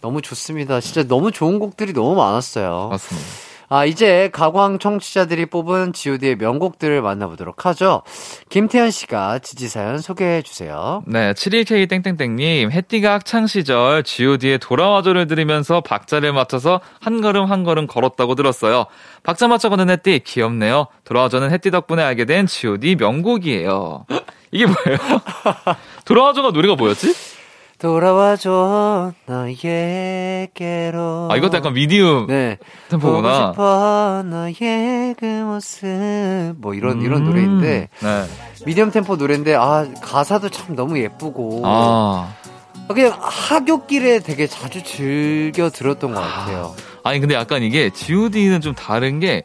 너무 좋습니다. 진짜 너무 좋은 곡들이 너무 많았어요. 맞습니다. 아, 이제 가광 청취자들이 뽑은 GOD의 명곡들을 만나보도록 하죠. 김태현 씨가 지지사연 소개해 주세요. 네, 71K 땡땡땡님, 해띠가 학창 시절 G.O.D의 돌아와줘를 들으면서 박자를 맞춰서 한 걸음 한 걸음 걸었다고 들었어요. 박자 맞춰 걷는 해띠 귀엽네요. 돌아와줘는 해띠 덕분에 알게 된 G.O.D 명곡이에요. 이게 뭐예요? <laughs> 돌아와줘가 노래가 뭐였지? 돌아와줘 너에게로. 아, 이것도 약간 미디움 네. 템포구나. 보고 싶어 너의 그 모습 뭐 이런 이런 음, 노래인데 네. 미디엄 템포 노래인데 아 가사도 참 너무 예쁘고 아. 그냥 하굣길에 되게 자주 즐겨 들었던 것 같아요. 아니, 근데 약간 이게 G.O.D는 좀 다른 게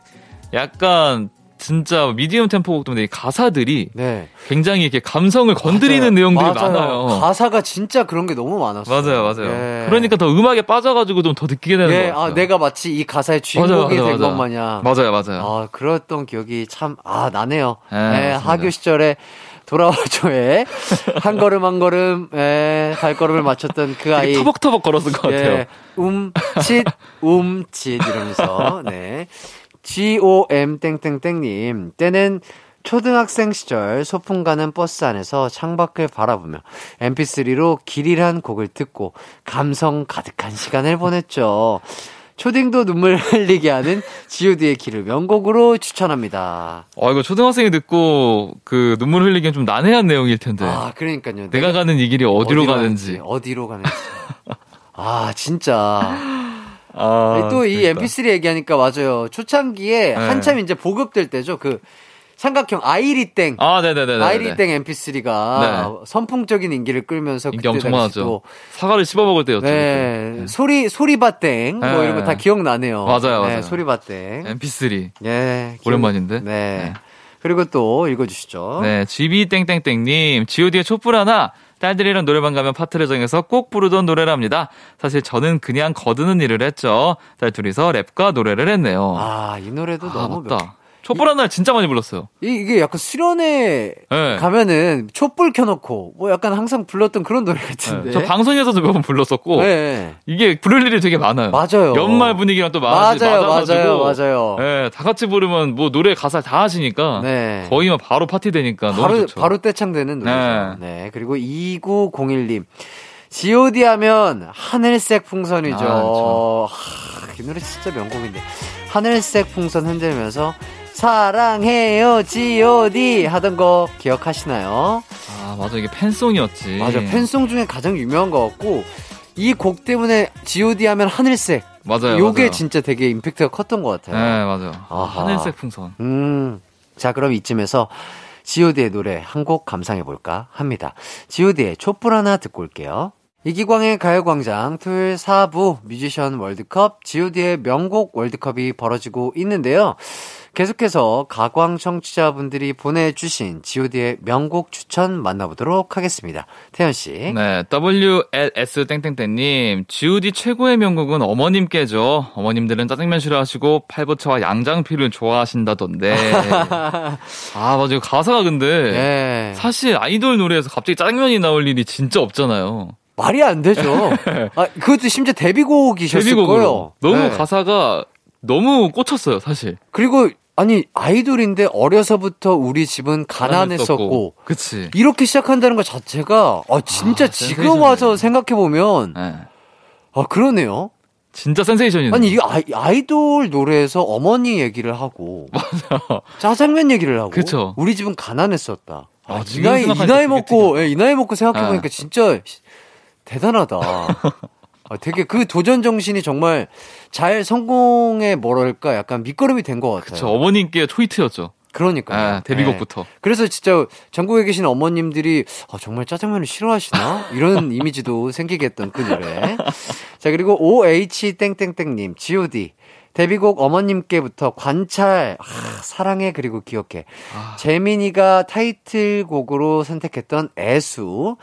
약간 진짜 미디움 템포 곡 때문에 이 가사들이 네. 굉장히 이렇게 감성을 건드리는 맞아요. 내용들이 맞아요. 많아요. 가사가 진짜 그런 게 너무 많았어요. 맞아요, 맞아요. 예. 그러니까 더 음악에 빠져가지고 좀 더 느끼게 되는 예, 것 같아요. 아, 내가 마치 이 가사의 주인공이 된 것. 마냥. 맞아요, 맞아요. 아, 그랬던 기억이 참, 아, 나네요. 예, 예, 맞습니다. 학교 시절에 돌아와줘에 <laughs> 한 걸음 한 걸음, 예, 발걸음을 맞췄던 그 아이. 터벅터벅 걸었을 것 같아요. 예, 움칫, 움칫 이러면서, 네. GOM 땡땡땡님, 때는 초등학생 시절 소풍 가는 버스 안에서 창밖을 바라보며 mp3로 길이란 곡을 듣고 감성 가득한 시간을 보냈죠. 초딩도 눈물 <laughs> 흘리게 하는 god의 길을 명곡으로 추천합니다. 어, 이거 초등학생이 듣고 그 눈물 흘리기엔 좀 난해한 내용일 텐데. 아, 그러니까요. 내가 가는 이 길이 어디로, 가는지. 어디로 가는지. 아, 진짜. 아, 또이 그러니까. MP3 얘기하니까 맞아요. 초창기에 한참 이제 보급될 때죠. 그 삼각형 아이리땡. 아, 네네네네. 아이리땡 MP3가 네. 선풍적인 인기를 끌면서 인기 엄청 많았죠. 또 사과를 씹어 먹을 때였죠. 네, 그때. 소리 소리바땡 뭐 네. 이런 거 다 기억나네요. 맞아요, 네, 맞아요. 소리바땡. MP3. 네, 기억- 오랜만인데? 네. 네. 그리고 또 읽어주시죠. 네, GB땡땡땡님, GOD의 촛불 하나, 딸들이랑 노래방 가면 파트를 정해서 꼭 부르던 노래랍니다. 사실 저는 그냥 거드는 일을 했죠. 딸 둘이서 랩과 노래를 했네요. 아, 이 노래도 아, 너무 명- 맞다. 촛불 하나 진짜 많이 불렀어요. 이, 이게 약간 수련회 네. 가면은 촛불 켜놓고 뭐 약간 항상 불렀던 그런 노래 네, 같은데. 저 방송에서도 몇 번 불렀었고, 네. 이게 부를 일이 되게 많아요. 맞아요. 연말 분위기랑 또 맞아, 맞아요. 맞아요, 맞아요. 네, 다 같이 부르면 뭐 노래 가사 다 하시니까 네. 거의 막 바로 파티 되니까 너무 바로 좋죠. 바로 떼창되는 노래죠. 네. 네. 그리고 2901님. G.O.D 하면 하늘색 풍선이죠. 아. 하, 이 노래 진짜 명곡인데. 하늘색 풍선 흔들면서 사랑해요 G.O.D 하던 거 기억하시나요? 아, 맞아. 이게 팬송이었지. 맞아. 팬송 중에 가장 유명한 것 같고 이 곡 때문에 G.O.D 하면 하늘색. 맞아요. 요게 맞아요. 진짜 되게 임팩트가 컸던 것 같아요. 네, 맞아요. 아하. 하늘색 풍선. 음. 자, 그럼 이쯤에서 god의 노래 한 곡 감상해 볼까 합니다. god의 촛불 하나 듣고 올게요. 이기광의 가요광장 토요일 4부 뮤지션 월드컵 god의 명곡 월드컵이 벌어지고 있는데요. 계속해서 가광 청취자분들이 보내주신 god의 명곡 추천 만나보도록 하겠습니다. 태연씨. 네, WLS 땡땡땡님, G.O.D 최고의 명곡은 어머님께죠. 어머님들은 짜장면 싫어하시고 팔보채와 양장피를 좋아하신다던데. <laughs> 아, 맞아요. 가사가 근데 네. 사실 아이돌 노래에서 갑자기 짜장면이 나올 일이 진짜 없잖아요. 말이 안 되죠. <laughs> 아, 그것도 심지어 데뷔곡이셨을 데뷔곡으로. 거예요. 너무 네. 가사가 너무 꽂혔어요, 사실. 그리고 아니 아이돌인데 어려서부터 우리 집은 가난했었고 그치. 이렇게 시작한다는 것 자체가 아 진짜 아, 지금 센세이션이네. 와서 생각해 보면 네. 아 그러네요. 진짜 센세이션이네. 아니 이 아이, 아이돌 노래에서 어머니 얘기를 하고 <laughs> 짜장면 얘기를 하고 그쵸. 우리 집은 가난했었다. 아, 아, 이 나이 이 나이 먹고 예, 이 나이 먹고 생각해 보니까 아. 진짜 대단하다. <laughs> 아, 되게 그 도전 정신이 정말 잘 성공에 뭐랄까 약간 밑거름이 된 것 같아요. 그쵸. 어머님께 초이트였죠. 그러니까 아, 데뷔곡부터. 그래서 진짜 전국에 계신 어머님들이 아, 정말 짜장면을 싫어하시나 이런 <laughs> 이미지도 생기게 했던 그 노래. 자 그리고 OH 땡땡땡님 G.O.D 데뷔곡 어머님께부터 관찰, 아, 사랑해 그리고 기억해. 재민이가 타이틀곡으로 선택했던 애수,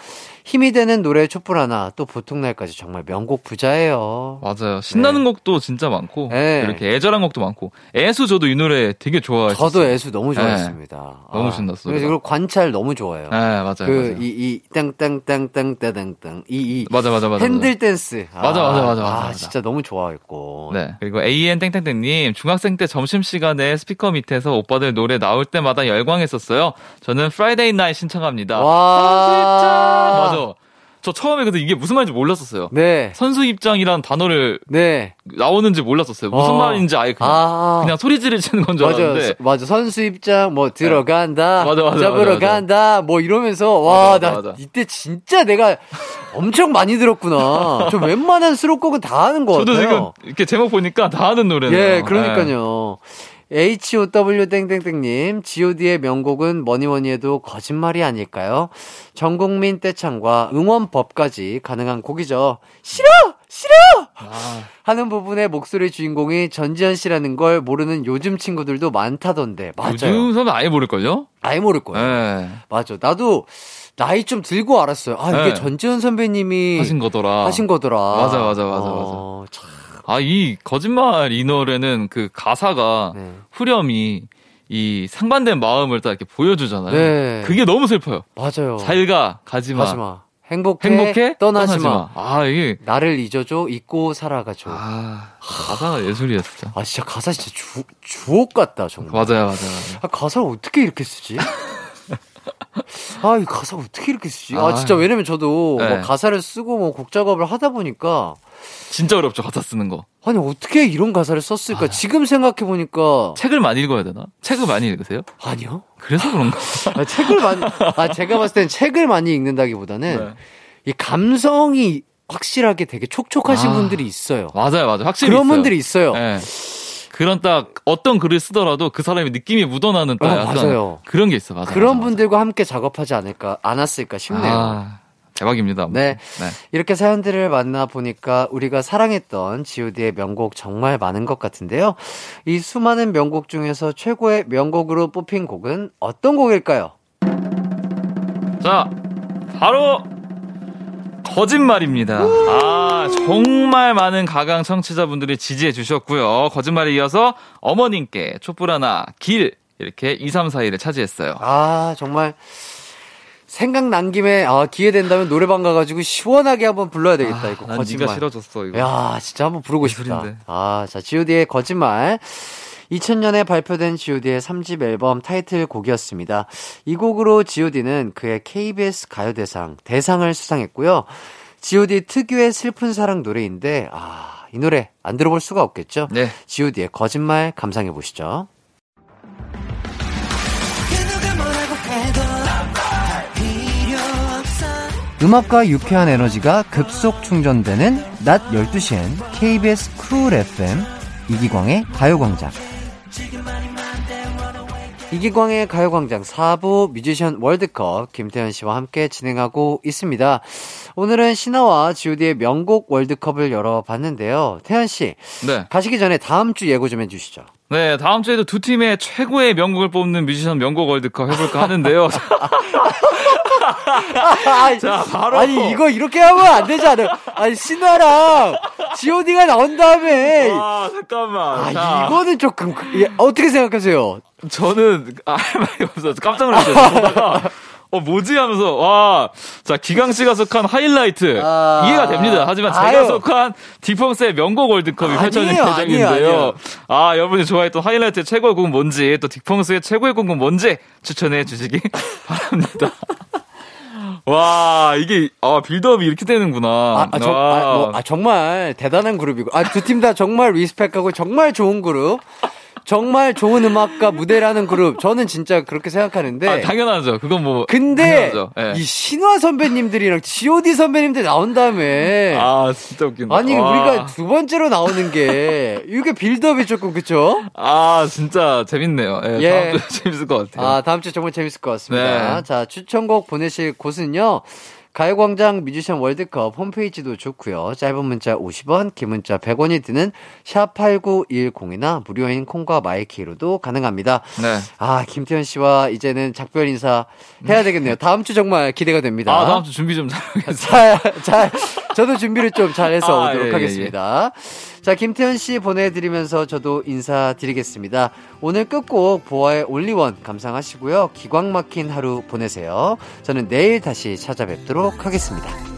힘이 되는 노래 촛불 하나, 또 보통 날까지 정말 명곡 부자예요. 맞아요. 신나는 곡도 진짜 많고 네. 이렇게 애절한 곡도 많고 애수 저도 이 노래 되게 좋아했어요. 저도 애수 너무 좋아했습니다. 너무 아, 신났어요, 그래서 그리고 관찰 너무 좋아요. 네 맞아요. 그, 맞아요. 이, 이, 땅땅땅땅땅땅땅, 이, 이. 맞아 맞아 맞아. 핸들 댄스. 아, 맞아, 맞아, 맞아, 아, 맞아, 맞아. 진짜 너무 좋아했고. 네. 그리고 AN 땡땡땡님, 중학생 때 점심 시간에 스피커 밑에서 오빠들 노래 나올 때마다 열광했었어요. 저는 Friday Night 신청합니다. 와. 맞아. 저 처음에 근데 이게 무슨 말인지 몰랐었어요. 네. 선수 입장이란 단어를 네. 나오는지 몰랐었어요. 무슨 어. 말인지 아예 그냥, 아. 그냥 소리 지르시는 건줄 맞아, 알았는데. 네. 맞아. 선수 입장, 뭐, 들어간다. 맞아, 맞아, 잡으러 맞아, 맞아. 간다. 뭐, 이러면서, 와, 맞아, 나 맞아. 이때 진짜 내가 엄청 많이 들었구나. <laughs> 저 웬만한 수록곡은 다 하는 것 저도 같아요. 지금 이렇게 제목 보니까 다 아는 노래네요. 예, 그러니까요. HOW 땡땡땡님, GOD의 명곡은 뭐니 뭐니 해도 거짓말이 아닐까요? 전국민 떼창과 응원법까지 가능한 곡이죠. 싫어! 싫어! 아, 하는 부분의 목소리 주인공이 전지현 씨라는 걸 모르는 요즘 친구들도 많다던데. 맞아요. 요즘 선배 아예 모를걸요? 아예 모를 거예요. 예. 맞아. 나도 나이 좀 들고 알았어요. 아, 이게 네. 전지현 선배님이 하신 거더라. 하신 거더라. 맞아, 맞아, 맞아, 어, 참, 아, 이 거짓말 이 노래는 그 가사가 네. 후렴이 이 상반된 마음을 딱 이렇게 보여주잖아요. 네. 그게 너무 슬퍼요. 맞아요. 잘가 가지마. 가지마. 행복해. 행복해? 떠나지 마. 아, 이게 나를 잊어줘. 잊고 살아가줘. 아, 아, 가사가 예술이야, 진짜. 진짜 가사 진짜 주, 주옥 같다, 정말. 맞아요, 맞아요, 맞아요. 아, 가사를 어떻게 이렇게 쓰지? <laughs> 아, 이 가사 어떻게 이렇게 쓰지? 아, 아. 진짜 왜냐면 저도 네. 뭐 가사를 쓰고 뭐 곡 작업을 하다 보니까 진짜 어렵죠, 가사 쓰는 거. 아니, 어떻게 이런 가사를 썼을까? 지금 생각해 보니까. 책을 많이 읽어야 되나? 책을 많이 읽으세요? 아니요. 그래서 그런가? <laughs> 아, 책을 많이, 아, 제가 봤을 땐 책을 많이 읽는다기보다는 네. 이 감성이 확실하게 되게 촉촉하신 아. 분들이 있어요. 맞아요, 맞아요. 확실히 그런 있어요. 분들이 있어요. 예. 그런 딱 어떤 글을 쓰더라도 그 사람의 느낌이 묻어나는 딱 어, 약간 맞아요. 그런 게 있어, 맞아요. 그런 맞아요. 분들과 함께 작업하지 않을까, 않았을까 싶네요. 아, 대박입니다. 네. 네. 이렇게 사연들을 만나 보니까 우리가 사랑했던 GOD의 명곡 정말 많은 것 같은데요. 이 수많은 명곡 중에서 최고의 명곡으로 뽑힌 곡은 어떤 곡일까요? 자, 바로 거짓말입니다. 아, 정말 많은 가강 청취자분들이 지지해 주셨고요. 거짓말에 이어서 어머님께 촛불 하나, 길 이렇게 2, 3, 4위를 차지했어요. 아, 정말 생각난 김에 아, 기회 된다면 노래방 가가지고 시원하게 한번 불러야 되겠다. 이거 난 거짓말. 네가 싫어졌어 이거. 야, 진짜 한번 부르고 싶다. 예술인데. 아, 자, G.O.D의 거짓말. 2000년에 발표된 G.O.D의 3집 앨범 타이틀 곡이었습니다. 이 곡으로 G.O.D는 그의 KBS 가요대상, 대상을 수상했고요. G.O.D 특유의 슬픈 사랑 노래인데, 아, 이 노래 안 들어볼 수가 없겠죠? 네. G.O.D의 거짓말 감상해 보시죠. 음악과 유쾌한 에너지가 급속 충전되는 낮 12시엔 KBS Cool FM 이기광의 가요광장. 이기광의 가요광장 4부 뮤지션 월드컵 김태현 씨와 함께 진행하고 있습니다. 오늘은 신화와 GOD의 명곡 월드컵을 열어봤는데요. 태현 씨, 네. 가시기 전에 다음 주 예고 좀 해주시죠. 네, 다음 주에도 두 팀의 최고의 명곡을 뽑는 뮤지션 명곡 월드컵 해볼까 하는데요. <laughs> 아니, 자, 바로. 아니 이거 이렇게 하면 안 되지 않아요? 아니 신화랑 GOD가 나온 다음에 아, 잠깐만. 아, 자, 이거는 조금, 그- 예, 어떻게 생각하세요? 저는, 아, 할 말이 없어서 깜짝 놀랐어요. 어, 뭐지? 하면서, 와. 자, 기강씨가 속한 하이라이트. 아. 이해가 됩니다. 하지만 제가 아유. 속한 디펑스의 명곡 월드컵이 펼쳐진. 예정인데요. 아, 여러분이 좋아했던 하이라이트 최고의 곡은 뭔지, 또 디펑스의 최고의 곡은 뭔지 추천해 주시기 <laughs> 바랍니다. 와, 이게, 아, 빌드업이 이렇게 되는구나. 아, 아, 정, 아, 뭐, 아, 정말 대단한 그룹이고. 아, 두 팀 다 정말 리스펙하고 정말 좋은 그룹. 정말 좋은 음악과 무대라는 그룹. 저는 진짜 그렇게 생각하는데. 아, 당연하죠. 그건 뭐. 근데. 예. 이 신화 선배님들이랑 G.O.D 선배님들 나온 다음에 아, 진짜 웃긴다. 아니 와. 우리가 두 번째로 나오는 게 이게 빌드업이 조금 그쵸? 아, 진짜 재밌네요. 예, 예. 다음 주 <laughs> 재밌을 것 같아요. 아 다음 주 정말 재밌을 것 같습니다. 네. 자 추천곡 보내실 곳은요. 가요광장 뮤지션 월드컵 홈페이지도 좋고요. 짧은 문자 50원, 긴 문자 100원이 드는 샵8910이나 무료인 콩과 my K로도 가능합니다. 네. 아, 김태현 씨와 이제는 작별 인사 해야 되겠네요. 다음 주 정말 기대가 됩니다. 아, 다음 주 준비 좀 잘하겠습니다. 잘, 잘, 저도 준비를 좀 잘 해서 아, 오도록 예, 예, 하겠습니다. 자, 김태현 씨 보내드리면서 저도 인사드리겠습니다. 오늘 끝곡 보아의 Only One 감상하시고요. 기광 막힌 하루 보내세요. 저는 내일 다시 찾아뵙도록 하겠습니다.